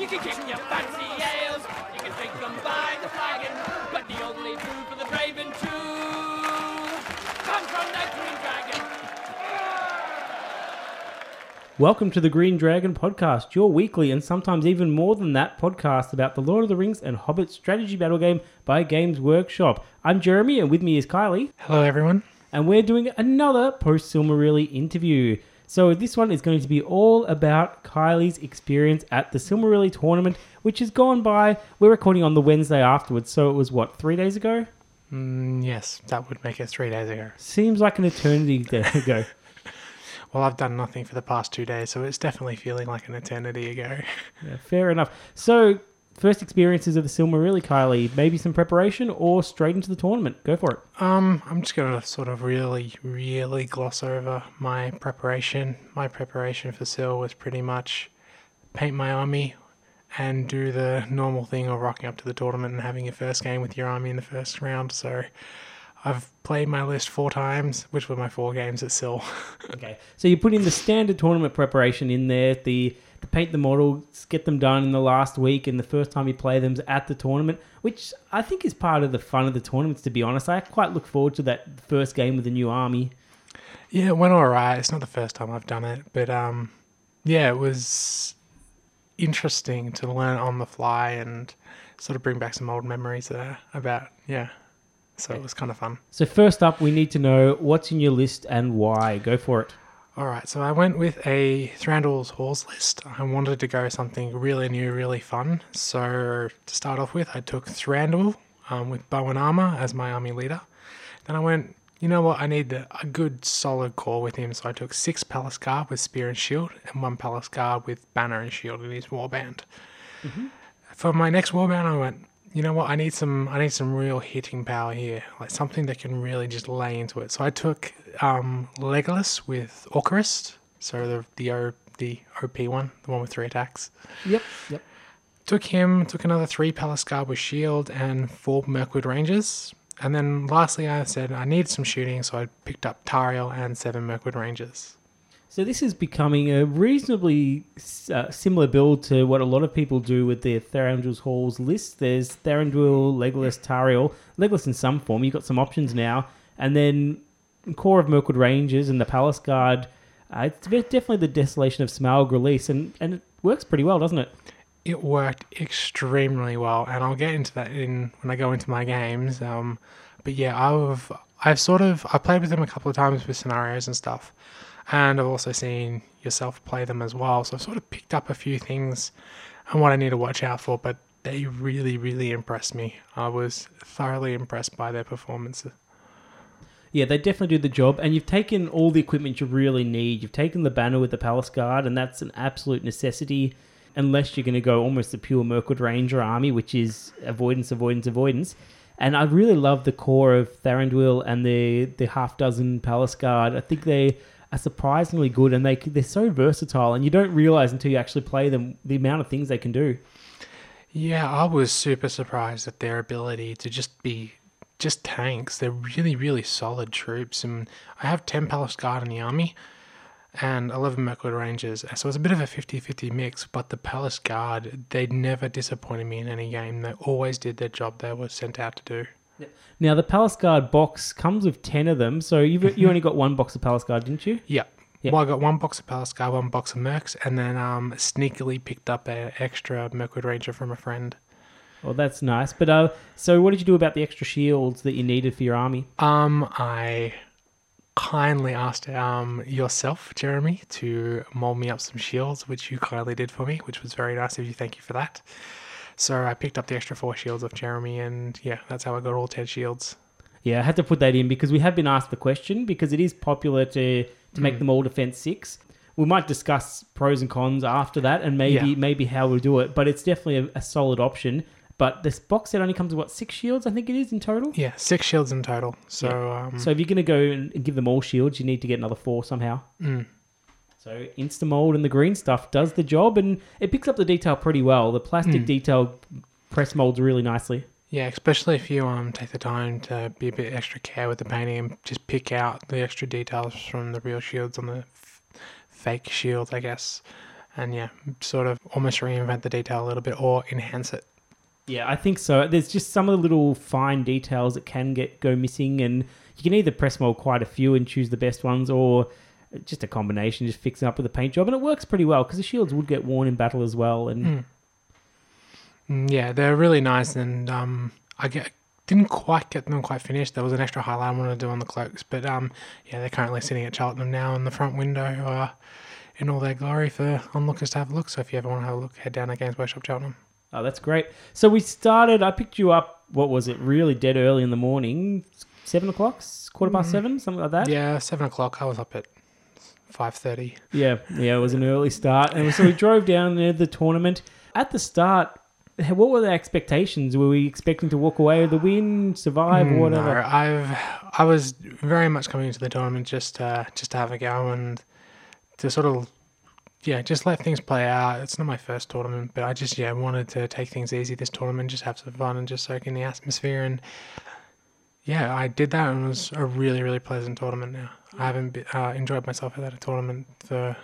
You can kick your fancy ales, you can drink them by the flagon, but the only food for the brave and true comes from the Green Dragon. Welcome to the Green Dragon podcast, your weekly and sometimes even more than that podcast about the Lord of the Rings and Hobbit strategy battle game by Games Workshop. I'm Jeremy, and with me is Kylie, Hello, everyone. and we're doing another post Silmarilli interview. So this one is going to be all about Kylie's experience at the Silmarilli tournament, which has gone by. We're recording on the Wednesday afterwards, so it was what three days ago. Mm, yes, that would make it three days ago. Seems like an eternity ago. Well, I've done nothing for the past two days, so it's definitely feeling like an eternity ago. Yeah, fair enough. So, first experiences of the Silmarilli, Kylie. Maybe some preparation or straight into the tournament. Go for it. Um, I'm just gonna sort of really, really gloss over my preparation. My preparation for Sil was pretty much paint my army and do the normal thing of rocking up to the tournament and having your first game with your army in the first round. So, I've played my list four times, which were my four games at Sil. Okay. So you put in the standard tournament preparation in there, the to paint the models, get them done in the last week, and the first time you play them's at the tournament, which I think is part of the fun of the tournaments. To be honest, I quite look forward to that first game with the new army. Yeah, it went all right. It's not the first time I've done it, but um, yeah, it was interesting to learn on the fly and sort of bring back some old memories there about yeah. So it was kind of fun. So first up, we need to know what's in your list and why. Go for it. All right, so I went with a Thranduil's Halls list. I wanted to go something really new, really fun. So to start off with, I took Thranduil um, with bow and armor as my army leader. Then I went, you know what, I need the, a good solid core with him. So I took six Palace Guard with spear and shield, and one Palace Guard with banner and shield in his warband. For my next warband, I went, you know what, I need some, I need some real hitting power here, like something that can really just lay into it. So I took um, Legolas with Orcrist, so the the O the OP one, the one with three attacks. Yep. Yep. Took him, took another three Palace Guard with shield and four Mirkwood Rangers. And then lastly, I said I need some shooting, so I picked up Tauriel and seven Mirkwood Rangers. So this is becoming a reasonably uh, similar build to what a lot of people do with their Thranduil's Halls list. There's Thranduil, Legolas, Tauriel, Legolas in some form. You've got some options now, and then core of Mirkwood Rangers and the Palace Guard. Uh, it's definitely the Desolation of Smaug release, and and it works pretty well, doesn't it? It worked extremely well, and I'll get into that in when I go into my games. Um, but yeah, I've I've sort of I played with them a couple of times with scenarios and stuff, and I've also seen yourself play them as well. So I've sort of picked up a few things and what I need to watch out for. But they really, really impressed me. I was thoroughly impressed by their performances. Yeah, they definitely do the job, and you've taken all the equipment you really need. You've taken the banner with the Palace Guard, and that's an absolute necessity, unless you're going to go almost the pure Mirkwood Ranger army, which is avoidance, avoidance, avoidance. And I really love the core of Thranduil and the the half dozen Palace Guard. I think they are surprisingly good, and they they're so versatile, and you don't realize until you actually play them the amount of things they can do. Yeah, I was super surprised at their ability to just be just tanks. They're really, really solid troops. And I have 10 Palace Guard in the army and 11 Mirkwood Rangers. So it's a bit of a 50 50 mix, but the Palace Guard, they never disappointed me in any game. They always did their job they were sent out to do. Now the Palace Guard box comes with ten of them, so you've you only got one box of Palace Guard, didn't you? Yeah. Yeah. Well, I got one box of Palace Guard, one box of Mercs, and then um, sneakily picked up an extra Mirkwood Ranger from a friend. Well, that's nice. But uh, so what did you do about the extra shields that you needed for your army? Um, I kindly asked um yourself, Jeremy, to mold me up some shields, which you kindly did for me, which was very nice of you. Thank you for that. So I picked up the extra four shields of Jeremy, and yeah, that's how I got all ten shields. Yeah, I had to put that in because we have been asked the question because it is popular to to make them all defense six. We might discuss pros and cons after that, and maybe Yeah. maybe how we'll do it. But it's definitely a, a solid option. But this box set only comes with what six shields? I think it is in total. Yeah, six shields in total. So um, So if you're gonna go and and give them all shields, you need to get another four somehow. mm, So Instamold and the green stuff does the job, and it picks up the detail pretty well. The plastic Mm. detail press molds really nicely. yeah, especially if you um take the time to be a bit extra care with the painting and just pick out the extra details from the real shields on the f- fake shields, I guess. and yeah, sort of almost reinvent the detail a little bit or enhance it. Yeah, I think so. There's just some of the little fine details that can get go missing, and you can either press mold quite a few and choose the best ones, or just a combination, just fixing up with a paint job, and it works pretty well because the shields would get worn in battle as well. And Mm. Mm, Yeah, they're really nice, and um, I get didn't quite get them quite finished. There was an extra highlight I wanted to do on the cloaks, but um, yeah, they're currently sitting at Cheltenham now in the front window, uh, in all their glory for onlookers to have a look. So if you ever want to have a look, head down to Games Workshop Cheltenham. oh, that's great. So we started. I picked you up. What was it? Really dead early in the morning, seven o'clock, quarter past seven, something like that. Yeah, seven o'clock. I was up at five thirty. Yeah, yeah, it was an early start, and so we drove down there to the tournament. At the start, what were the expectations? Were we expecting to walk away with the win, survive, or whatever? No, I've I was very much coming into the tournament just uh, just to have a go and to sort of yeah just let things play out. It's not my first tournament, but I just yeah wanted to take things easy this tournament, just have some fun and just soak in the atmosphere and yeah I did that and it was a really really pleasant tournament. Now I haven't be, uh, enjoyed myself at a tournament for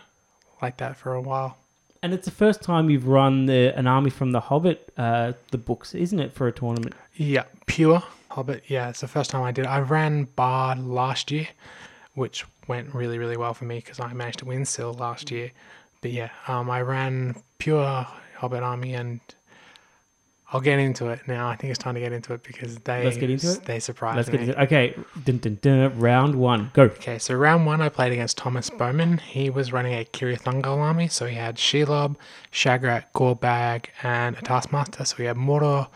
like that for a while. And it's the first time you've run the an army from the Hobbit, uh, the books, isn't it, for a tournament? Yeah, pure Hobbit. Yeah, it's the first time I did. it. I ran Bard last year, which went really, really well for me because I managed to win still last year. But yeah, um, I ran pure Hobbit army, and I'll get into it now. I think it's time to get into it because they Let's get into it. They surprised Let's me. get into it. Okay, dun, dun, dun, round one, go. Okay, so round one, I played against Thomas Bowman. He was running a Cirith Ungol army, so he had Shelob, Shagrat, Gorbag, and a Taskmaster. So he had Mordor,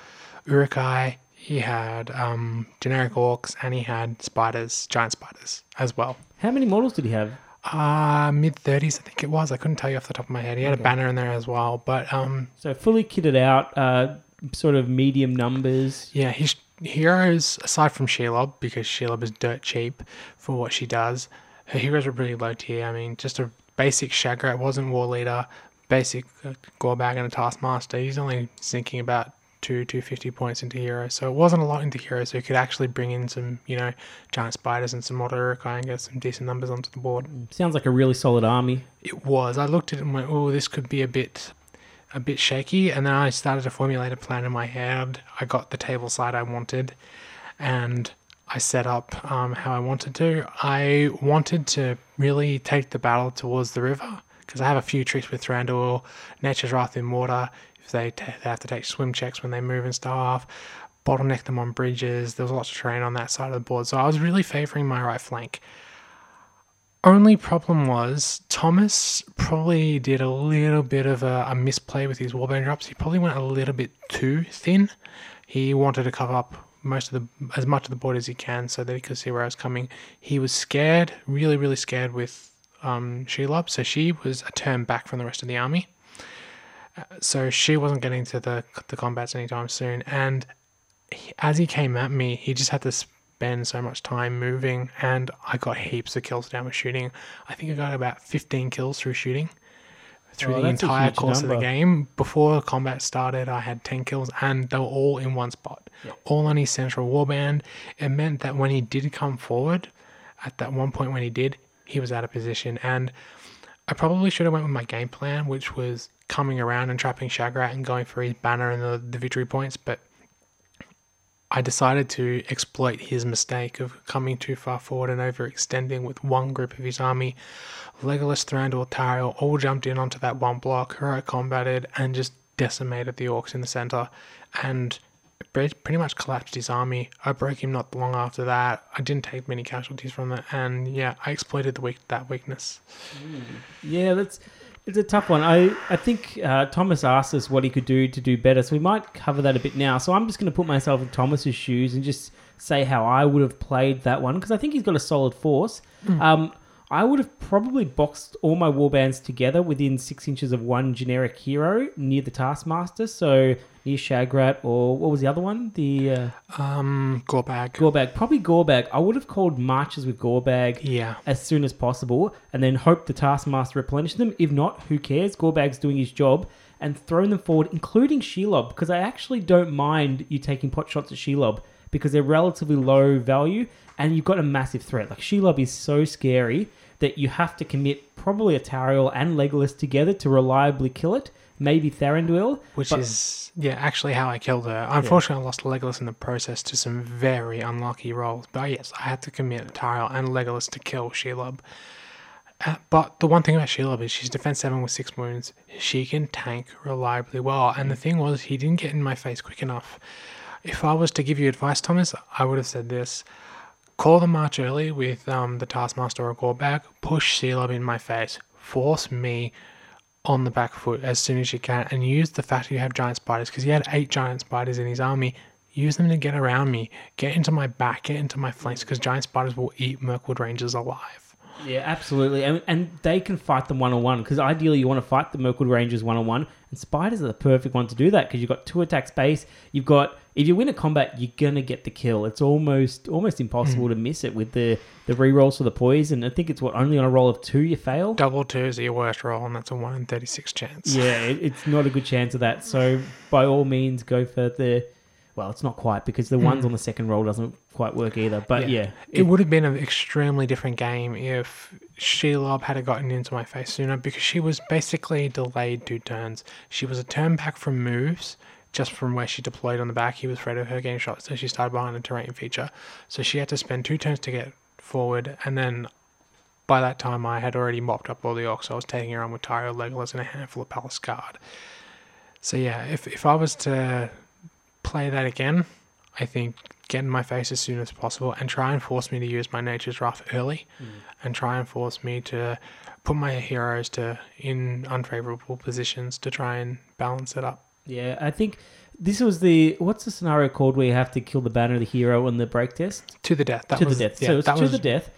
Uruk-hai, he had um, generic orcs, and he had spiders, giant spiders as well. How many models did he have? Uh, mid 30s, I think it was. I couldn't tell you off the top of my head. He had Okay. a banner in there as well, but um, So fully kitted out, uh, sort of medium numbers. Yeah, his heroes, aside from Shelob, because Shelob is dirt cheap for what she does, her heroes are pretty low tier. I mean, just a basic Shagrat wasn't War Leader, basic uh, Gorbag and a Taskmaster. He's only sinking about two, 250 points into heroes. So it wasn't a lot into heroes, so you could actually bring in some, you know, giant spiders and some Mordor Uruk-hai and get some decent numbers onto the board. Sounds like a really solid army. It was. I looked at it and went, "Oh, this could be a bit, a bit shaky." And then I started to formulate a plan in my head. I got the table side I wanted, and I set up um, how I wanted to. I wanted to really take the battle towards the river because I have a few tricks with Thranduil, Nature's Wrath in water. If they, ta they have to take swim checks when they move and stuff. Bottleneck them on bridges. There was lots of terrain on that side of the board, so I was really favouring my right flank. Only problem was Thomas probably did a little bit of a, a misplay with his warband drops. He probably went a little bit too thin. He wanted to cover up most of the as much of the board as he can so that he could see where I was coming. He was scared, really, really scared with um, Shelob, so she was a turn back from the rest of the army. Uh, So she wasn't getting to the the combats anytime soon, and he, as he came at me, he just had to spend so much time moving, and I got heaps of kills down with shooting. I think I got about 15 kills through shooting through Oh, the entire course of the game. Before combat started, I had 10 kills, and they were all in one spot, all on his central warband. It meant that when he did come forward, at that one point when he did, he was out of position, and I probably should have went with my game plan, which was coming around and trapping Shagrat and going for his banner and the, the victory points, but I decided to exploit his mistake of coming too far forward and overextending with one group of his army. Legolas, Thranduil, Tauriel all jumped in onto that one block, heroic combated, and just decimated the orcs in the center. And pretty much collapsed his army. I broke him not long after that. I didn't take many casualties from it, and yeah, I exploited the weak that weakness. Hmm. Yeah, that's it's a tough one. I I think uh, Thomas asked us what he could do to do better, so we might cover that a bit now. So I'm just going to put myself in Thomas's shoes and just say how I would have played that one because I think he's got a solid force. Um, I would have probably boxed all my warbands together within six inches of one generic hero near the Taskmaster. So near Shagrat or what was the other one? The uh, Um, Gorbag. Gorbag. Probably Gorbag. I would have called marches with Gorbag yeah. as soon as possible and then hope the Taskmaster replenish them. If not, who cares? Gorbag's doing his job and thrown them forward, including Shelob, because I actually don't mind you taking pot shots at Shelob because they're relatively low value and you've got a massive threat. Like Shelob is so scary that you have to commit probably Atariel and Legolas together to reliably kill it. Maybe Thranduil, Which but- is, yeah, actually how I killed her. Unfortunately, I lost Legolas in the process to some very unlucky rolls. But yes, I had to commit Tauriel and Legolas to kill Shelob. Uh, but the one thing about Shelob is she's defense 7 with 6 wounds. She can tank reliably well. And the thing was, he didn't get in my face quick enough. If I was to give you advice, Thomas, I would have said this. Call the march early with um, the Taskmaster or Gorbag. Push Shelob in my face. Force me on the back foot as soon as you can and use the fact that you have giant spiders because he had eight giant spiders in his army. Use them to get around me, get into my back, get into my flanks because giant spiders will eat Mirkwood Rangers alive. Yeah, absolutely. And, and they can fight them one on one because ideally you want to fight the Mirkwood Rangers one on one. And spiders are the perfect one to do that because you've got two attack space. You've got if you win a combat, you're gonna get the kill. It's almost almost impossible hmm. to miss it with the the rerolls for the poison. I think it's what only on a roll of two you fail. Double twos are your worst roll, and that's a 1 in 36 chance. Yeah, it, it's not a good chance of that. So by all means, go for the. Well, it's not quite because the ones hmm. on the second roll doesn't quite work either. But yeah, It, would have been an extremely different game if Shelob had gotten into my face sooner because she was basically delayed two turns. She was a turn back from moves, just from where she deployed on the back. He was afraid of her getting shot, so she started behind the terrain feature. So she had to spend two turns to get forward, and then by that time I had already mopped up all the orcs. So I was taking her on with Tyro, Legolas, and a handful of Palace Guard. So yeah, if if I was to play that again, I think get in my face as soon as possible and try and force me to use my nature's wrath early mm. and try and force me to put my heroes to in unfavorable positions to try and balance it up. Yeah, I think this was the what's the scenario called where you have to kill the banner, of the hero, on the break test. To the death. That to was, the death. Yeah, so it's to was, the death.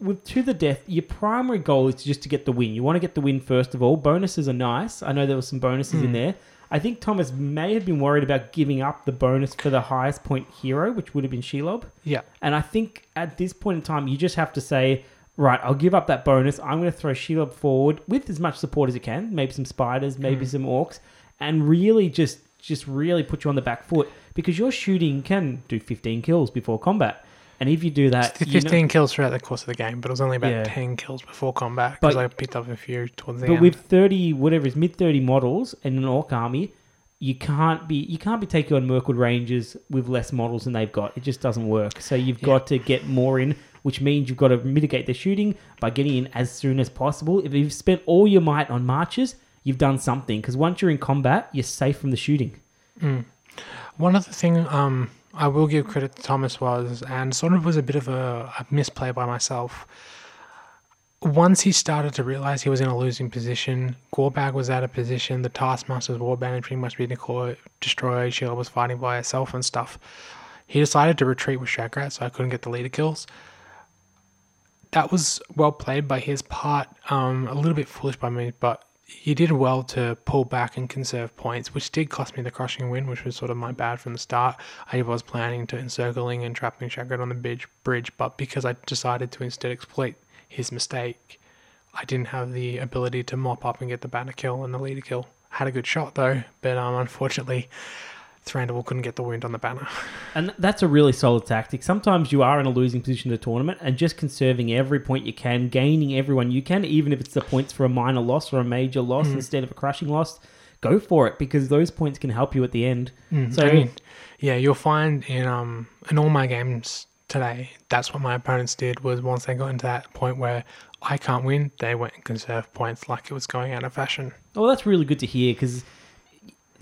With to the death, your primary goal is just to get the win. You want to get the win first of all. Bonuses are nice. I know there were some bonuses Hmm. in there. I think Thomas may have been worried about giving up the bonus for the highest point hero, which would have been Shelob. Yeah. And I think at this point in time, you just have to say, right, I'll give up that bonus. I'm going to throw Shelob forward with as much support as you can. Maybe some spiders, maybe Hmm. some orcs, and really just just really put you on the back foot because your shooting can do 15 kills before combat. And if you do that, you know- 15 kills throughout the course of the game, but it was only about Yeah. 10 kills before combat because But- I picked up a few towards the But end. with thirty, whatever is mid thirty models in an orc army, you can't be you can't be taking on Mirkwood Rangers with less models than they've got. It just doesn't work. So you've Yeah. got to get more in, which means you've got to mitigate the shooting by getting in as soon as possible. If you've spent all your might on marches, you've done something because once you're in combat, you're safe from the shooting. One other thing um, I will give credit to Thomas was, and sort of was a bit of a, a misplay by myself. Once he started to realize he was in a losing position, Gorbag was out of position, the Taskmaster's warband pretty much been destroyed, Shelob was fighting by herself and stuff. He decided to retreat with Shagrat, so I couldn't get the leader kills. That was well played by his part, um, a little bit foolish by me, but he did well to pull back and conserve points, which did cost me the crushing win, which was sort of my bad from the start. I was planning to encircling and trapping Shagrat on the bridge, bridge, but because I decided to instead exploit his mistake, I didn't have the ability to mop up and get the banner kill and the leader kill. Had a good shot though, but um, unfortunately, Thranduil couldn't get the wound on the banner. And that's a really solid tactic. Sometimes you are in a losing position in a tournament and just conserving every point you can, gaining everyone you can, even if it's the points for a minor loss or a major loss instead of a crushing loss, go for it because those points can help you at the end. So I mean, yeah, you'll find in um in all my games today, that's what my opponents did. Was once they got into that point where I can't win, they went and conserved points like it was going out of fashion. well, that's really good to hear because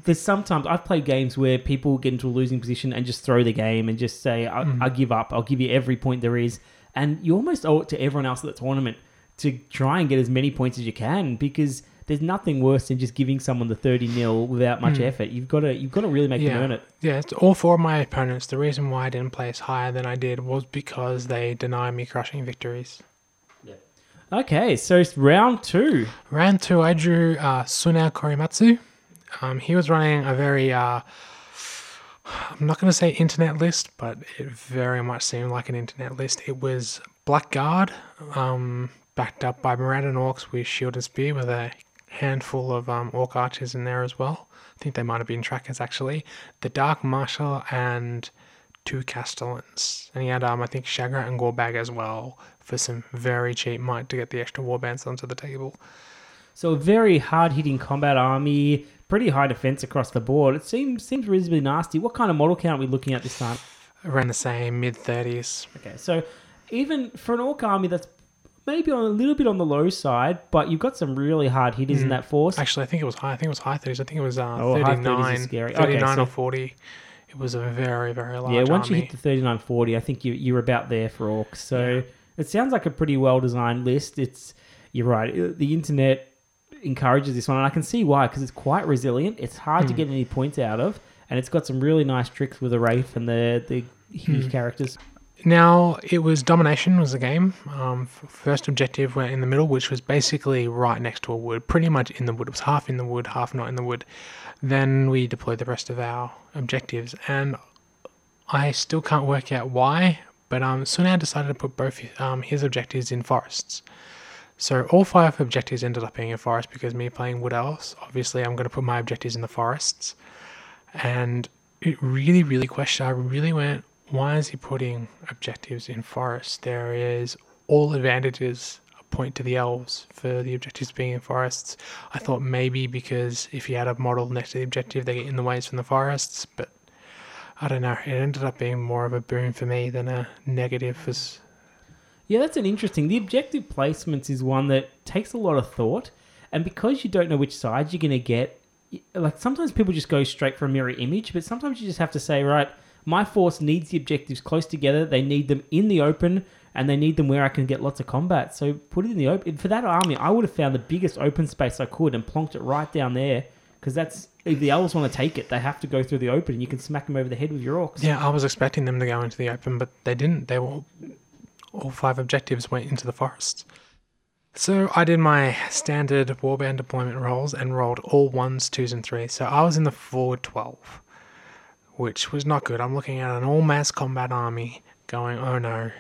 there's sometimes I've played games where people get into a losing position and just throw the game and just say, I, I give up. I'll give you every point there is. And you almost owe it to everyone else at the tournament to try and get as many points as you can because there's nothing worse than just giving someone the 30 nil without much effort. You've got to you've got to really make them earn it. yeah. It's all four of my opponents. The reason why I didn't place higher than I did was because they deny me crushing victories. Yeah. Okay, so it's round two. Round two, I drew uh, Sunao Korimatsu. Um, he was running a very, uh, I'm not going to say internet list, but it very much seemed like an internet list. It was Blackguard, um, backed up by Morannon Orcs with Shield and Spear, with a handful of um, Orc Archers in there as well. I think they might have been trackers actually. The Dark Marshal and two Castellans. And he had, um, I think, Shagrat and Gorbag as well for some very cheap might to get the extra warbands onto the table. So a very hard hitting combat army, pretty high defense across the board. It seems seems reasonably nasty. What kind of model count are we looking at this time? Around the same, mid 30s. Okay, so even for an orc army that's maybe on a little bit on the low side, but you've got some really hard hitters in that force. Actually, I think it was high. I think it was high 30s. I think it was uh, Oh, high 30s is 39. Okay, 39 so- or 40. It was a very, very large yeah, once army. you hit the 3940, I think you, you're about there for orcs. So it sounds like a pretty well designed list. It's You're right. The internet encourages this one, and I can see why, because it's quite resilient. It's hard to get any points out of, and it's got some really nice tricks with the Wraith and the, the huge characters. Now it was domination was the game. Um, first objective went in the middle, which was basically right next to a wood, pretty much in the wood. It was half in the wood, half not in the wood. Then we deployed the rest of our objectives, and I still can't work out why. But um, Sunao decided to put both um, his objectives in forests. So all five objectives ended up being in forest because me playing wood elves. Obviously, I'm going to put my objectives in the forests, and it really, really questioned. I really went, why is he putting objectives in forests? There is all advantages point to the elves for the objectives being in forests. I thought maybe because if you had a model next to the objective, they get in the ways from the forests, but I don't know. It ended up being more of a boon for me than a negative. As Yeah, that's an interesting. The objective placements is one that takes a lot of thought, and because you don't know which side you're going to get, like sometimes people just go straight for a mirror image, but sometimes you just have to say, right, my force needs the objectives close together. They need them in the open, and they need them where I can get lots of combat. So put it in the open. For that army, I would have found the biggest open space I could and plonked it right down there. Because that's if the elves want to take it, they have to go through the open, and you can smack them over the head with your orcs. yeah, I was expecting them to go into the open, but they didn't. They were all five objectives went into the forest. So I did my standard warband deployment rolls and rolled all ones, twos, and threes. So I was in the forward twelve, which was not good. I'm looking at an all mass combat army, going, oh no,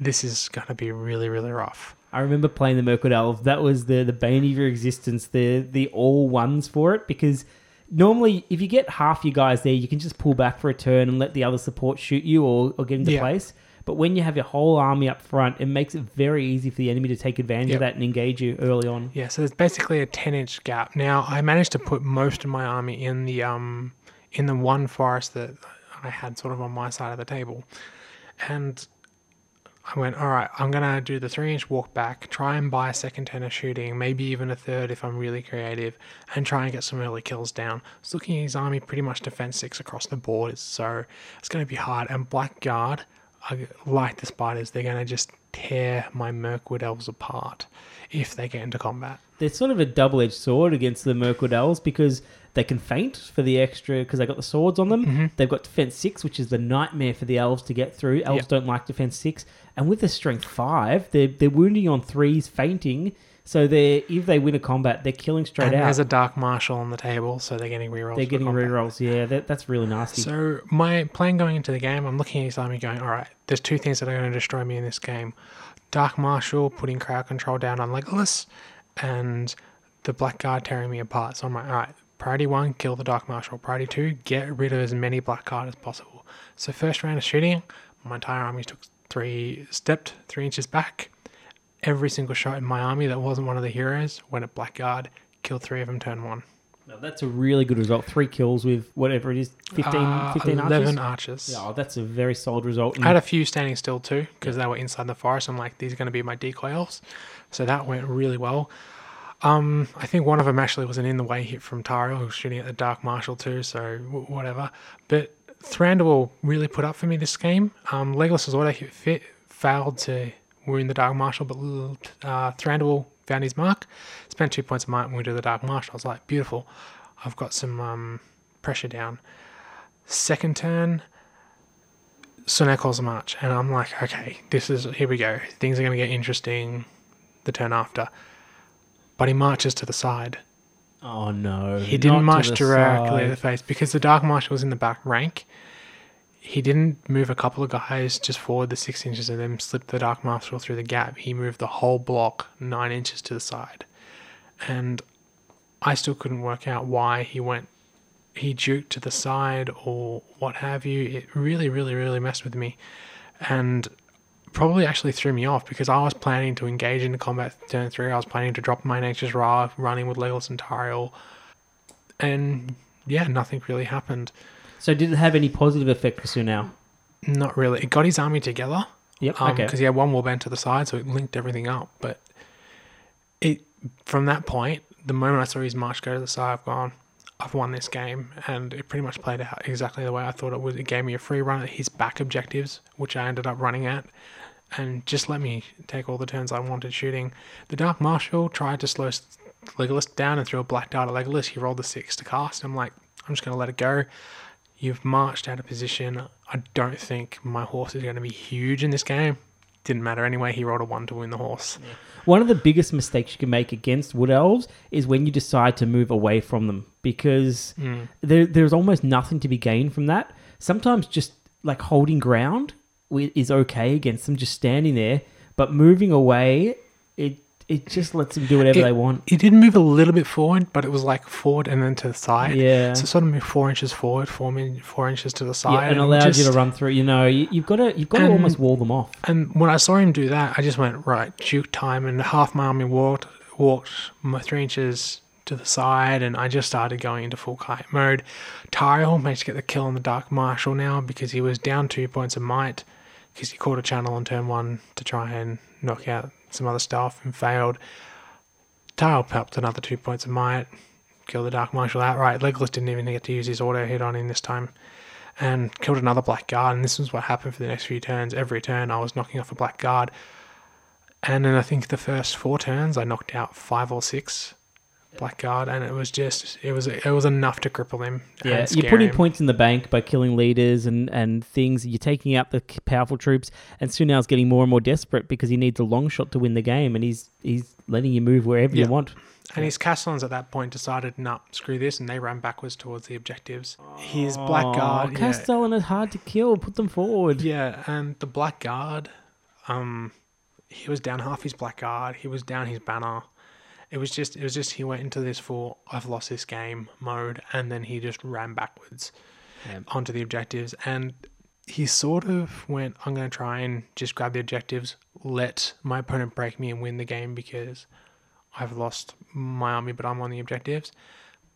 this is gonna be really, really rough. I remember playing the Mirkwood Elves. That was the the bane of your existence. The the all ones for it because normally if you get half your guys there, you can just pull back for a turn and let the other support shoot you or, or get into Yeah. place. But when you have your whole army up front, it makes it very easy for the enemy to take advantage Yep. of that and engage you early on. Yeah, so there's basically a ten inch gap. Now I managed to put most of my army in the um in the one forest that I had sort of on my side of the table. And I went, all right, I'm gonna do the three inch walk back, try and buy a second turn of shooting, maybe even a third if I'm really creative, and try and get some early kills down. I was looking at his army pretty much defense six across the board, so it's gonna be hard. And Blackguard, I like the spiders, they're gonna just tear my Mirkwood elves apart if they get into combat. They're sort of a double edged sword against the Mirkwood Elves because they can feint for the extra because they got the swords on them. Mm-hmm. They've got defense six, which is the nightmare for the elves to get through. Elves Yep. don't like defense six, and with the strength five, they're they're wounding on threes, feinting. So they if they win a combat, they're killing straight and out. there's a Dark Marshal on the table, so they're getting rerolls. they're getting combat. rerolls. Yeah, that, that's really nasty. So my plan going into the game, I'm looking at his army going, all right, there's two things that are going to destroy me in this game. Dark Marshal putting crowd control down on Legolas, and the Blackguard tearing me apart. So I'm like, all right, priority one, kill the Dark Marshal. Priority two, get rid of as many Blackguard as possible. So first round of shooting, my entire army took three, stepped three inches back. Every single shot in my army that wasn't one of the heroes went at Blackguard, killed three of them, turn one. Now, that's a really good result. Three kills with whatever it is, 15, Uh, 15 11 archers. archers. Yeah, oh, that's a very solid result. I had a few standing still too because they were inside the forest. I'm like, these are going to be my decoy elves. So that went really well. Um, I think one of them actually was an in the way hit from Taro, who was shooting at the Dark Marshal too. So w- whatever. But Thranduil really put up for me this game. Um, Legolas's auto hit fit failed to wound the Dark Marshal, but uh, Thranduil found his mark. Spent two points of might and wounded the Dark Marshal. I was like, beautiful. I've got some um, pressure down. Second turn, Sunao calls a march, and I'm like, okay, this is here we go. Things are going to get interesting the turn after. But he marches to the side. oh no, He didn't march directly side. at the face because the Dark Marshal was in the back rank. He didn't move a couple of guys just forward the six inches and then slip the Dark Marshal through the gap. He moved the whole block nine inches to the side. And I still couldn't work out why he went he juked to the side or what have you. It really, really, really messed with me. And probably actually threw me off because I was planning to engage into combat turn three. I was planning to drop my Nature's Wrath, running with Legolas and Tauriel. And yeah, nothing really happened. So did it have any positive effect for Sunao? Not really. It got his army together. Yep. Um, okay. Because he had one warband to the side, so it linked everything up. But it from that point, the moment I saw his march go to the side, I've gone, I've won this game, and it pretty much played out exactly the way I thought it would. It gave me a free run at his back objectives, which I ended up running at, and just let me take all the turns I wanted shooting. The Dark Marshal tried to slow Legolas down and threw a black dart at Legolas. He rolled the six to cast. I'm like, I'm just gonna let it go. You've marched out of position. I don't think my horse is going to be huge in this game. Didn't matter anyway. He rolled a one to win the horse. One of the biggest mistakes you can make against wood elves is when you decide to move away from them because mm. there, there's almost nothing to be gained from that. Sometimes just like holding ground is okay against them, just standing there, but moving away, it it just lets them do whatever It- they want. He did move a little bit forward, but it was like forward and then to the side. Yeah. So sort of move four inches forward, four, min- four inches to the side. Yeah, and it allows you to run through. You know, you, you've got to you've got to And- almost wall them off. And when I saw him do that, I just went right juke time, and half my army walked walked my three inches to the side, and I just started going into full kite mode. Tyrell managed to get the kill on the Dark Marshal now because he was down two points of might because he caught a channel on turn one to try and knock out some other stuff and failed. Tyrell popped another two points of might, killed the Dark Marshal outright. Legolas didn't even get to use his auto hit on him this time and killed another black guard. And this was what happened for the next few turns. Every turn, I was knocking off a black guard. And then I think the first four turns, I knocked out five or six black guard, and it was just it was it was enough to cripple him. Yeah, you're putting him. points in the bank by killing leaders and, and things. You're taking out the powerful troops, and Sunao's getting more and more desperate because he needs a long shot to win the game, and he's he's letting you move wherever Yeah. you want. And his Castellans at that point decided, nah, screw this, and they ran backwards towards the objectives. His black guard, Oh, yeah, Castellan is hard to kill. Put them forward. Yeah, and the black guard, um, he was down half his black guard. He was down his banner. It was just, it was just he went into this for "I've lost this game" mode, and then he just ran backwards Yeah. onto the objectives, and he sort of went, "I'm going to try and just grab the objectives, let my opponent break me and win the game because I've lost my army, but I'm on the objectives."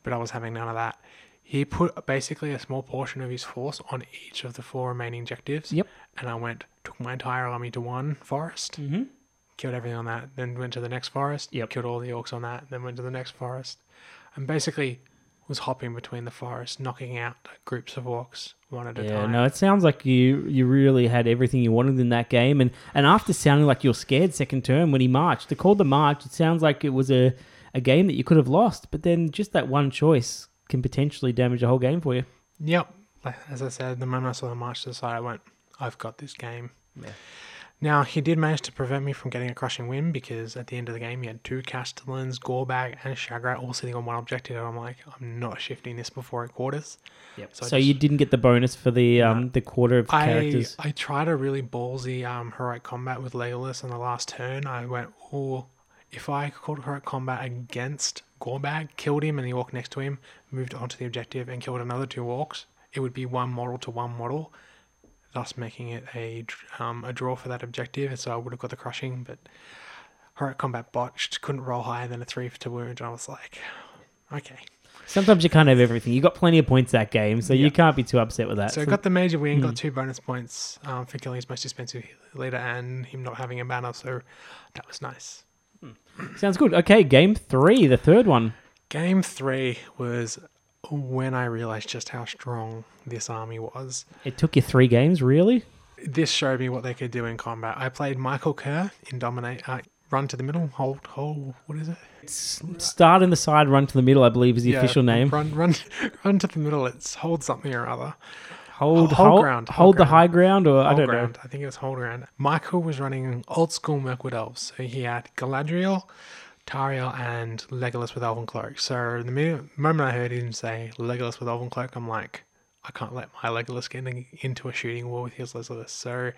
But I was having none of that. He put basically a small portion of his force on each of the four remaining objectives. Yep. And I went, took my entire army to one forest, Mm-hmm. Killed everything on that, then went to the next forest, Yep. killed all the orcs on that, then went to the next forest. And basically was hopping between the forests, knocking out groups of orcs one at a time. Yeah, no, it sounds like you you really had everything you wanted in that game, and and after sounding like you're scared second turn when he marched, they called the march. It sounds like it was a a game that you could have lost, but then just that one choice can potentially damage the whole game for you. Yep. As I said, the moment I saw the march to the side, I went, I've got this game. Yeah. Now, he did manage to prevent me from getting a crushing win because at the end of the game, he had two Castellans, Gorbag, and Shagrat all sitting on one objective. And I'm like, I'm not shifting this before it quarters. Yep. So So, I you didn't get the bonus for the um the quarter of I, characters. I tried a really ballsy um, heroic combat with Legolas on the last turn. I went, oh, if I called heroic combat against Gorbag, killed him and the orc next to him, moved onto the objective and killed another two orcs, it would be one model to one model, thus making it a um, a draw for that objective. And so I would have got the crushing, but heroic combat botched, couldn't roll higher than a three to wound. And I was like, okay. Sometimes you can't have everything. You got plenty of points that game, so Yeah. you can't be too upset with that. So I So- got the major win, Hmm. got two bonus points um, for killing his most expensive leader and him not having a banner, so that was nice. sounds good. Okay, game three, the third one. Game three was when I realized just how strong this army was. It took you three games, really? This showed me what they could do in combat. I played Michael Kerr in Dominate. Uh, run to the middle, hold, hold. What is it? It's start in the side, run to the middle. I believe is the Yeah, official name. Run, run, run to the middle. It's hold something or other. Hold, Hold hold, ground, hold, hold the high ground, or I Hold don't ground. I think it was hold ground. Michael was running old school Mirkwood elves. So he had Galadriel, Tauriel, and Legolas with Elven Cloak. So the moment I heard him say Legolas with Elven Cloak, I'm like, I can't let my Legolas get into a shooting war with his Legolas. So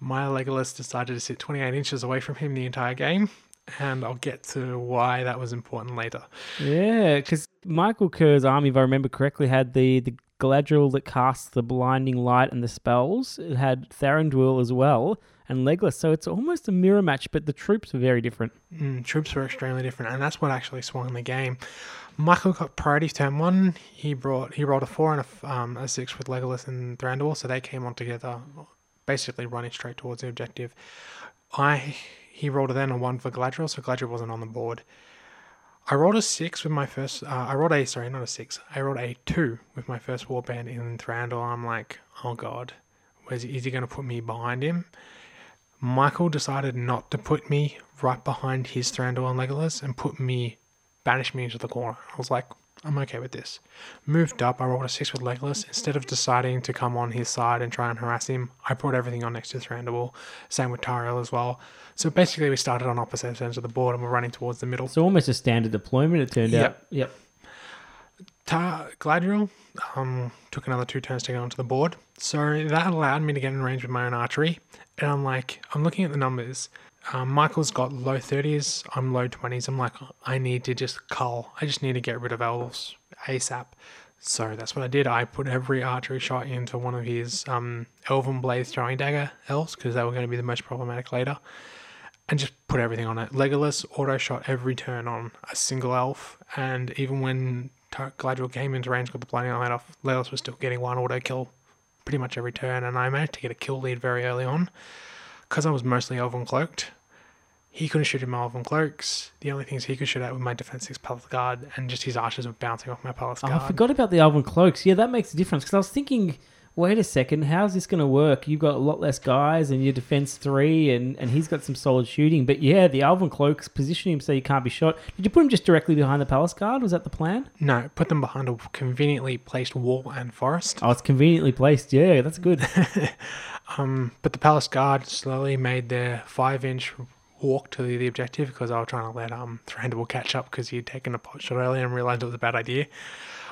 my Legolas decided to sit 28 inches away from him the entire game. and I'll get to why that was important later. Yeah, because Michael Kerr's army, if I remember correctly, had the, the Galadriel that casts the blinding light and the spells. It had Thranduil as well, and Legolas. So it's almost a mirror match, but the troops are very different. Mm, troops were extremely different, and that's what actually swung the game. Michael got priority turn one. He brought he rolled a four and a, um, a six with Legolas and Thranduil, so they came on together, basically running straight towards the objective. I he rolled a then a one for Galadriel, so Galadriel wasn't on the board. I rolled a six with my first. Uh, I rolled a sorry, not a six. I rolled a two with my first warband in Thranduil. I'm like, oh god, where's he, is he going to put me behind him? Michael decided not to put me right behind his Thranduil and Legolas and put me, banish me into the corner. I was like, I'm okay with this. Moved up, I rolled a six with Legolas. Instead of deciding to come on his side and try and harass him, I brought everything on next to Thranduil. Same with Tyrell as well. So basically, we started on opposite ends of the board and we're running towards the middle. It's almost a standard deployment, it turned Yep. out. Yep. Ta- Galadriel um, took another two turns to get onto the board. So that allowed me to get in range with my own archery. And I'm like, I'm looking at the numbers. Um, Michael's got low 30s, I'm low 20s. I'm like, I need to just cull. I just need to get rid of elves ASAP. So that's what I did. I put every archery shot into one of his um, Elven Blade throwing dagger elves because they were going to be the most problematic later and just put everything on it. Legolas auto shot every turn on a single elf, and even when Tar- Galadriel came into range, got the blinding light off, Legolas was still getting one auto kill pretty much every turn, and I managed to get a kill lead very early on because I was mostly elven cloaked. He couldn't shoot at my elven cloaks. The only things he could shoot at were my defense six palace guard, and just his archers were bouncing off my palace Oh. I forgot about the Elven Cloaks. Yeah, that makes a difference because I was thinking, wait a second, how's this going to work? You've got a lot less guys and your defense three, and, and he's got some solid shooting. But yeah, the Elven Cloaks position him so you can't be shot. Did you put him just directly behind the Palace Guard? Was that the plan? No, put them behind a conveniently placed wall and forest. Oh, it's conveniently placed. Yeah, that's good. Um, but the palace guard slowly made their five-inch walk to the, the objective because I was trying to let um Thranduil catch up because he'd taken a pot shot earlier and realized it was a bad idea.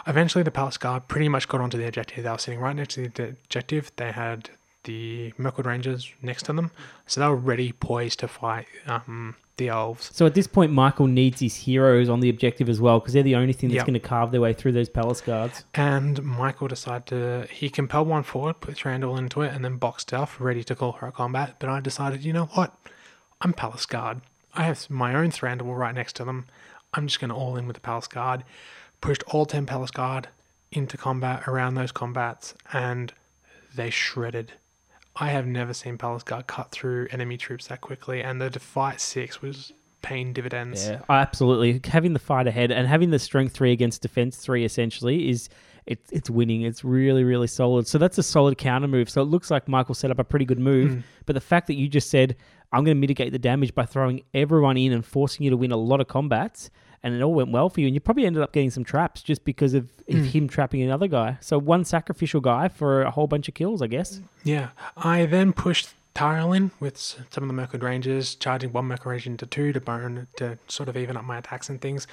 Eventually, the palace guard pretty much got onto the objective. They were sitting right next to the objective. They had the Mirkwood Rangers next to them, so they were ready, poised to fight um, the elves. so at this point, Michael needs his heroes on the objective as well because they're the only thing that's Yep. going to carve their way through those Palace Guards. And Michael decided to he compelled one forward, put Thranduil into it, and then boxed off, ready to call her a combat. But I decided, you know what? I'm Palace Guard. I have my own Thranduil right next to them. I'm just going to all in with the Palace Guard. Pushed all 10 Palace Guard into combat around those combats, and they shredded. I have never seen Palace Guard cut through enemy troops that quickly, and the fight six was paying dividends. Yeah, absolutely. Having the fight ahead and having the strength three against defense three essentially is it's it's winning. It's really really solid. So that's a solid counter move. So it looks like Michael set up a pretty good move. Mm. But the fact that you just said I'm going to mitigate the damage by throwing everyone in and forcing you to win a lot of combats, and it all went well for you, and you probably ended up getting some traps just because of of him trapping another guy. So one sacrificial guy for a whole bunch of kills, I guess. Yeah. I then pushed Tyrell in with some of the Mirkwood Rangers, charging one Mirkwood Ranger into two to burn to sort of even up my attacks and things.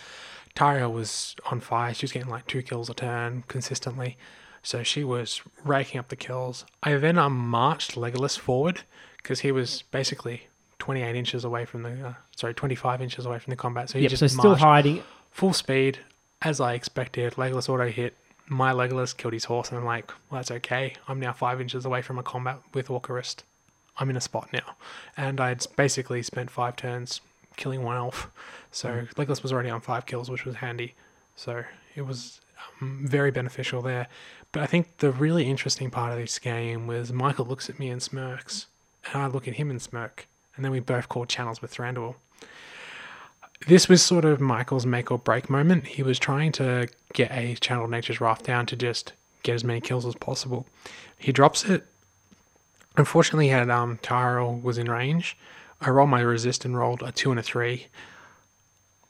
Tyrell was on fire. She was getting like two kills a turn consistently. So she was raking up the kills. I then um, marched Legolas forward because he was basically 28 inches away from the, uh, sorry, 25 inches away from the combat. So he Yep. just So still hiding. full speed, as I expected. Legolas auto hit. My Legolas killed his horse, and I'm like, well, that's okay. I'm now five inches away from a combat with Orcrist. I'm in a spot now. And I'd basically spent five turns killing one elf. So Legolas was already on five kills, which was handy. So it was um, very beneficial there. But I think the really interesting part of this game was Michael looks at me and smirks, and I look at him and smirk. And then we both called channels with Thranduil this was sort of Michael's make or break moment. He was trying to get a channel nature's wrath down to just get as many kills as possible. He drops it. Unfortunately, had um Tyrell was in range. I rolled my resist and rolled a two and a three.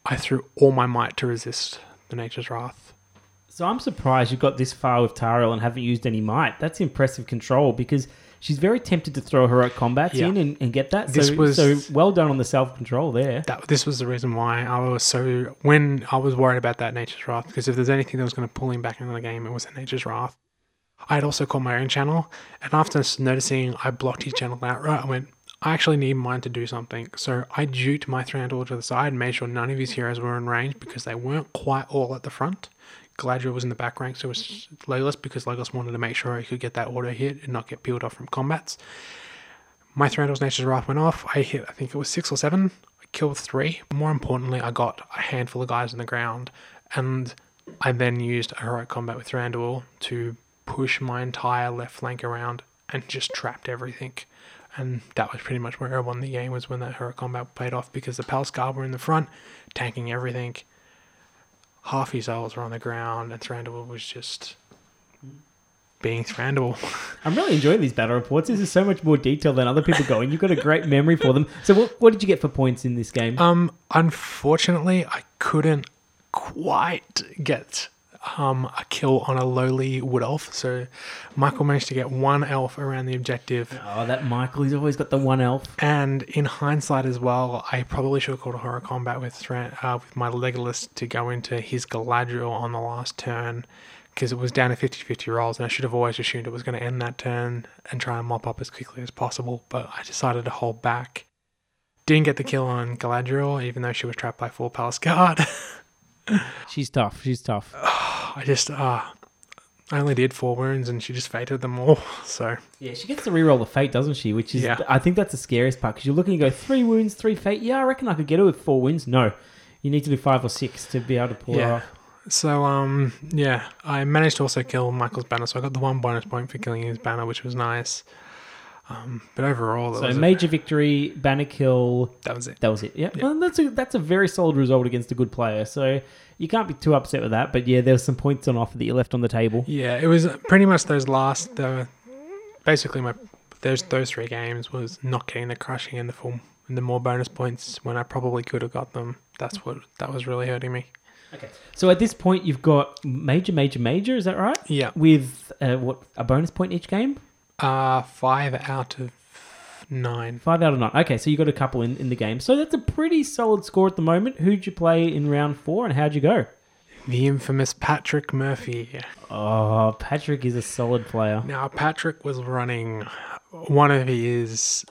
I threw all my might to resist the nature's wrath. So I'm surprised you got this far with Tauriel and haven't used any might. That's impressive control because she's very tempted to throw heroic combats Yeah. in and, and get that. This so, was- so well done on the self control there. That this was the reason why I was so when I was worried about that nature's wrath because if there's anything that was going to pull him back into the game, it was a nature's wrath. I had also called my own channel, and after s- noticing I blocked his channel outright, I went, I actually need mine to do something. So I juked my Thranduil to the side and made sure none of his heroes were in range because they weren't quite all at the front. Galadriel was in the back rank, so it was Legolas because Legolas wanted to make sure he could get that auto hit and not get peeled off from combats. My Thranduil's Nature's Wrath went off. I hit, I think it was six or seven. I killed three. More importantly, I got a handful of guys on the ground, and I then used a heroic combat with Thranduil to push my entire left flank around and just trapped everything. And that was pretty much where I won the game was when that heroic combat paid off because the Palace Guard were in the front, tanking everything. Half his elves were on the ground, and Thranduil was just being Thranduil. I'm really enjoying these battle reports. This is so much more detail than other people going. You've got a great memory for them. So, what, what did you get for points in this game? Um, unfortunately, I couldn't quite get um, a kill on a lowly wood elf. So Michael managed to get one elf around the objective. oh, that Michael, he's always got the one elf. And in hindsight as well, I probably should have called a heroic combat with Thran- uh, with my Legolas to go into his Galadriel on the last turn because it was down to 50-50 rolls and I should have always assumed it was going to end that turn and try and mop up as quickly as possible. But I decided to hold back. Didn't get the kill on Galadriel, even though she was trapped by full Palace Guard. She's tough. She's tough. I just, uh, I only did four wounds and she just fated them all. So, Yeah, she gets to reroll the fate, doesn't she? Which is, Yeah. I think that's the scariest part because you're looking to go three wounds, three fate. Yeah, I reckon I could get her with four wounds. No, you need to do five or six to be able to pull her Yeah. off. so, um, yeah, I managed to also kill Michael's banner. So I got the one bonus point for killing his banner, which was nice. Um, but overall, So major victory, banner kill. that was it. That was it. Yeah, Yeah. Well, that's a that's a very solid result against a good player. So you can't be too upset with that. But yeah, there was some points on offer that you left on the table. Yeah, it was pretty much those last, the, basically my, those, those three games was not getting the crushing and the full, and the more bonus points when I probably could have got them. That's what, that was really hurting me. Okay. So at this point, you've got major, major, major. Is that right? Yeah. With uh, what a bonus point each game. Uh, five out of nine. Five out of nine. Okay, so you got a couple in, in the game. So that's a pretty solid score at the moment. Who'd you play in round four and how'd you go? The infamous Patrick Murphy. Oh, Patrick is a solid player. Now, Patrick was running one of his.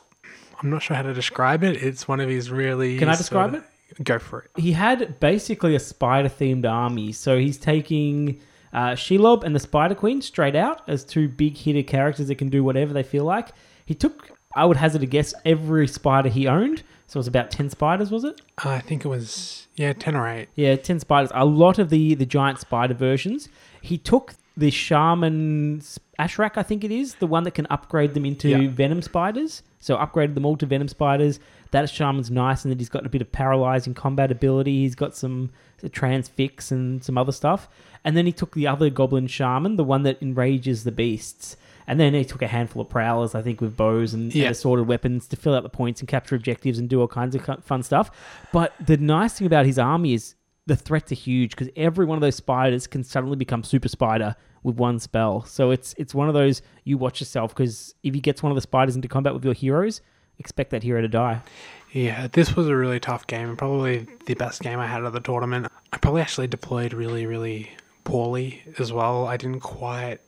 I'm not sure how to describe it. It's one of his really. Can I describe it? Go for it. He had basically a spider themed army. So he's taking uh, Shelob and the Spider Queen straight out as two big hitter characters that can do whatever they feel like. He took, I would hazard a guess, every spider he owned. So it was about 10 spiders, was it? I think it was yeah, ten or eight. Yeah, 10 spiders. A lot of the, the giant spider versions. He took the Shaman Ashrak, I think it is, the one that can upgrade them into Yeah. venom spiders. So upgraded them all to venom spiders. That Shaman's nice, and that he's got a bit of paralyzing combat ability. He's got some transfix and some other stuff. And then he took the other Goblin Shaman, the one that enrages the beasts. And then he took a handful of prowlers, I think, with bows and, and assorted weapons to fill out the points and capture objectives and do all kinds of fun stuff. But the nice thing about his army is the threats are huge because every one of those spiders can suddenly become super spider with one spell. So it's it's one of those you watch yourself because if he gets one of the spiders into combat with your heroes, expect that hero to die. Yeah, this was a really tough game and probably the best game I had at the tournament. I probably actually deployed really, really poorly as well. I didn't quite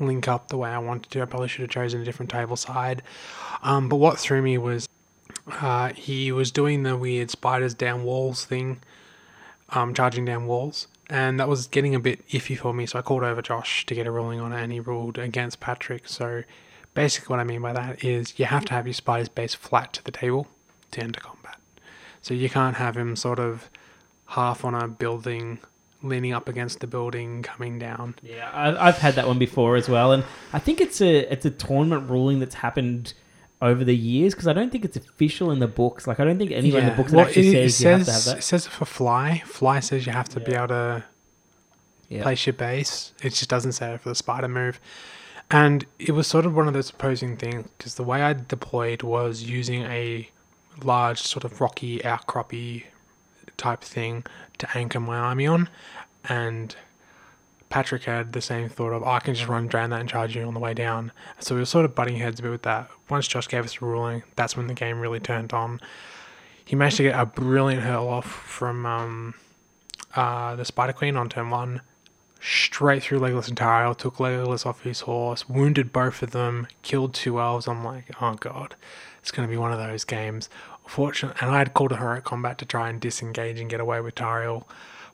link up the way I wanted to. I probably should have chosen a different table side. Um, but what threw me was uh, he was doing the weird spiders down walls thing, um, charging down walls. And that was getting a bit iffy for me, so I called over Josh to get a ruling on it, and he ruled against Patrick. So basically, what I mean by that is you have to have your spiders base flat to the table to enter combat. So you can't have him sort of half on a building, leaning up against the building, coming down. Yeah, I, I've had that one before as well, and I think it's a it's a tournament ruling that's happened over the years because I don't think it's official in the books. Like I don't think anywhere in the books it well, actually it, says, it you have to says have it says for fly. Fly says you have to be able to Yeah. place your base. It just doesn't say it for the spider move. And it was sort of one of those opposing things because the way I deployed was using a large sort of rocky outcroppy type thing to anchor my army on, and Patrick had the same thought of, oh, I can just run drain that and charge you on the way down. So we were sort of butting heads a bit with that. Once Josh gave us a ruling, that's when the game really turned on. He managed to get a brilliant hurl off from um, uh, the Spider Queen on turn one, straight through Legolas and Tauriel, took Legolas off his horse, wounded both of them, killed two elves. I'm like, oh god, it's going to be one of those games. Fortunately, and I had called a heroic combat to try and disengage and get away with Tauriel.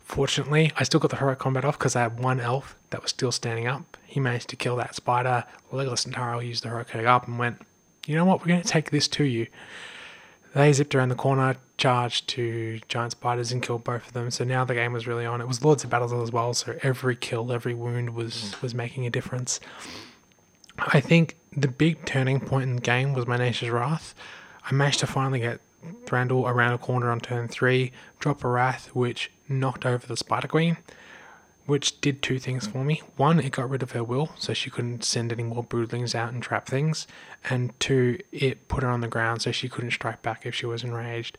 Fortunately, I still got the heroic combat off because I had one elf that was still standing up. He managed to kill that spider. Legolas and Tauriel used the heroic up and went, you know what, we're going to take this to you. They zipped around the corner, charged to giant spiders, and killed both of them. So now the game was really on. It was Lords of Battles as well, so every kill, every wound was mm. was making a difference. I think the big turning point in the game was my Nature's Wrath. I managed to finally get Thranduil around a corner on turn three, drop a Wrath, which knocked over the Spider Queen, which did two things for me. One, it got rid of her will, so she couldn't send any more broodlings out and trap things. And two, it put her on the ground so she couldn't strike back if she was enraged.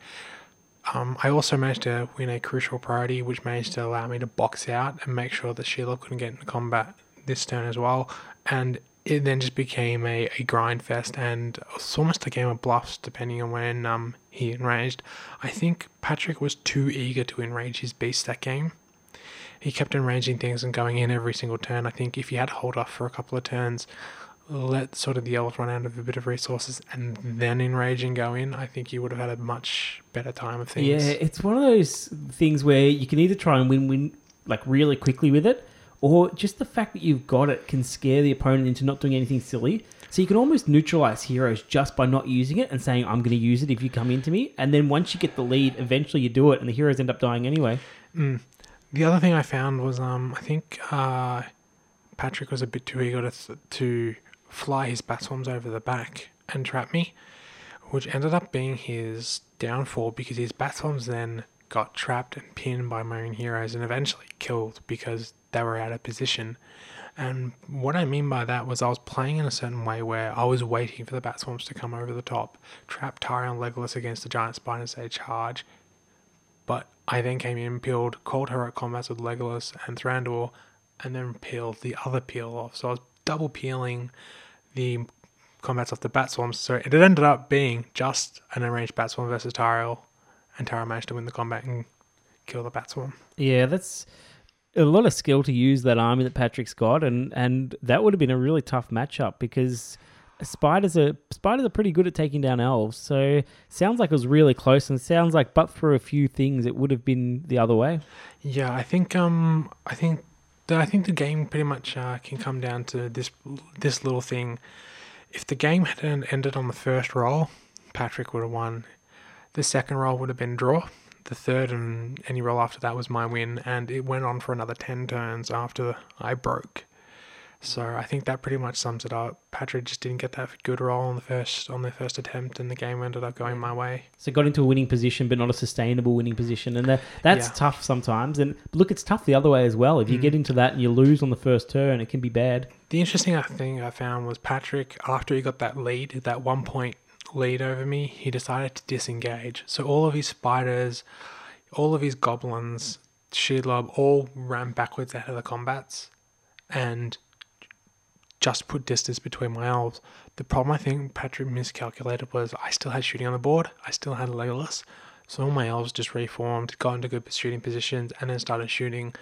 Um, I also managed to win a crucial priority, which managed to allow me to box out and make sure that Shelob couldn't get into combat this turn as well. And it then just became a, a grind fest and it's almost a game of bluffs depending on when um, he enraged. I think Patrick was too eager to enrage his beast that game. He kept enraging things and going in every single turn. I think if you had to hold off for a couple of turns, let sort of the elves run out of a bit of resources and then enrage and go in, I think you would have had a much better time of things. Yeah, it's one of those things where you can either try and win win like really quickly with it, or just the fact that you've got it can scare the opponent into not doing anything silly. So you can almost neutralize heroes just by not using it and saying, I'm going to use it if you come into me. And then once you get the lead, eventually you do it and the heroes end up dying anyway. Mm. The other thing I found was um, I think uh, Patrick was a bit too eager to, th- to fly his bat swarms over the back and trap me, which ended up being his downfall because his bat swarms then got trapped and pinned by my own heroes and eventually killed because they were out of position. And what I mean by that was I was playing in a certain way where I was waiting for the bat swarms to come over the top, trap Tauriel and Legolas against the giant spider say charge. But I then came in, peeled called her heroic combats with Legolas and Thranduil, and then peeled the other peel off. So I was double peeling the combats off the bat swarms. So it ended up being just an arranged bat swarm versus Tauriel, and Tauriel managed to win the combat and kill the bat swarm. Yeah, that's a lot of skill to use that army that Patrick's got, and and that would have been a really tough matchup because spiders are spiders are pretty good at taking down elves. So sounds like it was really close, and sounds like but for a few things, it would have been the other way. Yeah, I think um I think the, I think the game pretty much uh, can come down to this this little thing. If the game had ended on the first roll, Patrick would have won. The second roll would have been draw the third and any roll after that was my win, and it went on for another 10 turns after I broke. So I think that pretty much sums it up. Patrick just didn't get that good roll on the first on the first attempt, and the game ended up going my way. So got into a winning position, but not a sustainable winning position, and that, that's yeah. tough sometimes. And look, it's tough the other way as well. If you mm. get into that and you lose on the first turn, it can be bad. The interesting thing I found was Patrick after he got that lead, that one point lead over me, he decided to disengage. So all of his spiders, all of his goblins, Shelob, all ran backwards out of the combats and just put distance between my elves. The problem I think Patrick miscalculated was I still had shooting on the board, I still had Legolas. So all my elves just reformed, got into good shooting positions, and then started shooting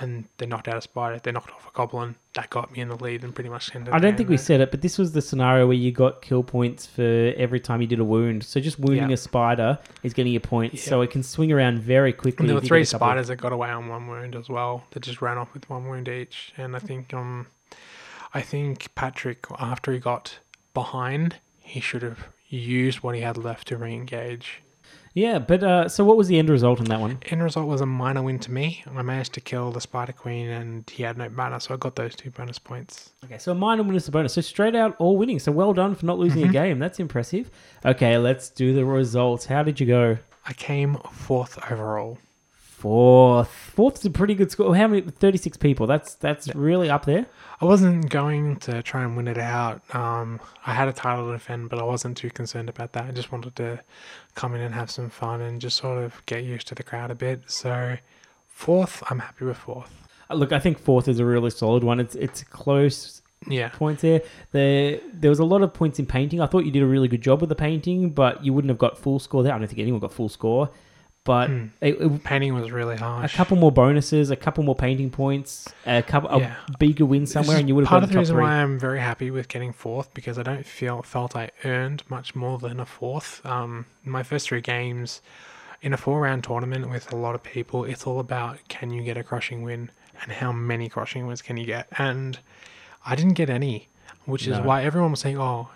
and they knocked out a spider, they knocked off a goblin. That got me in the lead and pretty much ended. I don't think we said it, but this was the scenario where you got kill points for every time you did a wound. So just wounding yeah. a spider is getting your points, yeah. so it can swing around very quickly. And there were three spiders that got away on one wound as well. That just ran off with one wound each, and I think um, I think Patrick after he got behind, he should have used what he had left to re-engage yeah, but uh, so what was the end result in that one? End result was a minor win to me. I managed to kill the Spider Queen, and he had no banner, so I got those two bonus points. Okay, so a minor win is a bonus. So straight out all winning. So well done for not losing mm-hmm. a game. That's impressive. Okay, let's do the results. How did you go? I came fourth overall. Fourth. Fourth's a pretty good score. How many? Thirty-six people. That's that's yeah. really up there. I wasn't going to try and win it out. Um, I had a title to defend, but I wasn't too concerned about that. I just wanted to come in and have some fun and just sort of get used to the crowd a bit. So fourth, I'm happy with fourth. Uh, look, I think fourth is a really solid one. It's it's close. Yeah, points there. There there was a lot of points in painting. I thought you did a really good job with the painting, but you wouldn't have got full score there. I don't think anyone got full score. But Hmm. it, it- Painting was really hard. a couple more bonuses, a couple more painting points, a couple Yeah. a bigger win somewhere, and you would have been a part of the the reason three. why I'm very happy with getting fourth because I don't feel felt I earned much more than a fourth. Um, my first three games in a four round tournament with a lot of people, it's all about can you get a crushing win and how many crushing wins can you get, and I didn't get any, which is No. why everyone was saying, "Oh,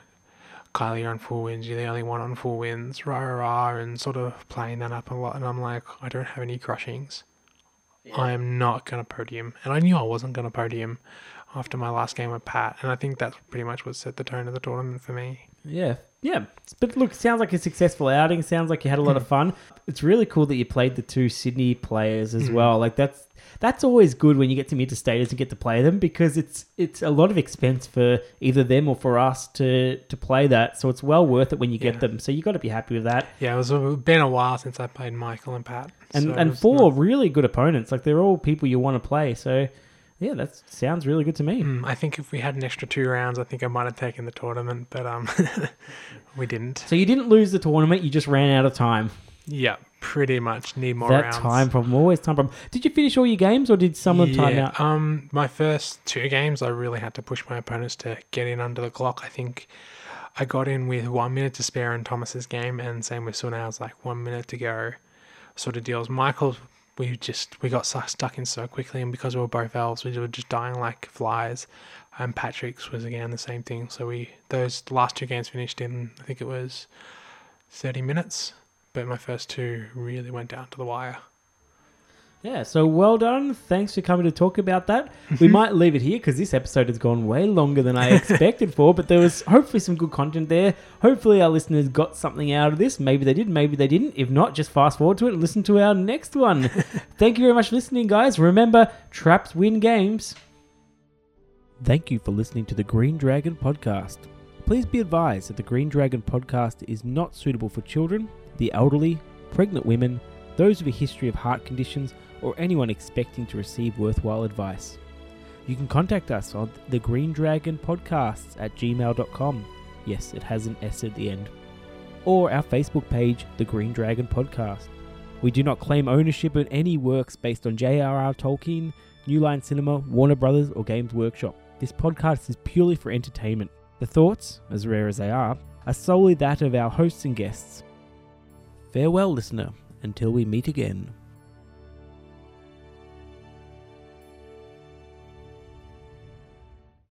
Kylie, you're on four wins. You're the only one on four wins." Rah rah rah, and sort of playing that up a lot. And I'm like, I don't have any crushings. I am not going to podium. And I knew I wasn't going to podium after my last game with Pat. And I think that's pretty much what set the tone of the tournament for me. Yeah, yeah. But look, sounds like a successful outing. Sounds like you had a Hmm. lot of fun. It's really cool that you played the two Sydney players as Hmm. well. Like that's that's always good when you get to meet the staters and get to play them because it's it's a lot of expense for either them or for us to to play that. So it's well worth it when you get Yeah. them. So you got to be happy with that. Yeah, it was a, been a while since I played Michael and Pat. And so and four nice. really good opponents. Like they're all people you want to play. So yeah, that sounds really good to me. Mm, I think if we had an extra two rounds, I think I might have taken the tournament, but um, we didn't. So you didn't lose the tournament. You just ran out of time. Yeah, pretty much need more that rounds. time problem, always time problem. Did you finish all your games or did some of them time out? Um, my first two games, I really had to push my opponents to get in under the clock. I think I got in with one minute to spare in Thomas's game, and same with Sunao's, like one minute to go, sort of deals. Michael's, we just we got stuck in so quickly, and because we were both elves, we were just dying like flies. And Patrick's was again the same thing. So we those last two games finished in I think it was thirty minutes, but my first two really went down to the wire. Yeah, so well done. Thanks for coming to talk about that. We might leave it here because this episode has gone way longer than I expected for, but there was hopefully some good content there. Hopefully, our listeners got something out of this. Maybe they did, maybe they didn't. If not, just fast forward to it and listen to our next one. Thank you very much for listening, guys. Remember, traps win games. Thank you for listening to the Green Dragon podcast. Please be advised that the Green Dragon podcast is not suitable for children, the elderly, pregnant women, those with a history of heart conditions, or anyone expecting to receive worthwhile advice. You can contact us on the Green Dragon Podcasts at gmail.com. Yes, it has an S at the end. Or our Facebook page, The Green Dragon Podcast. We do not claim ownership of any works based on J.R.R. Tolkien, New Line Cinema, Warner Brothers, or Games Workshop. This podcast is purely for entertainment. The thoughts, as rare as they are, are solely that of our hosts and guests. Farewell, listener, until we meet again.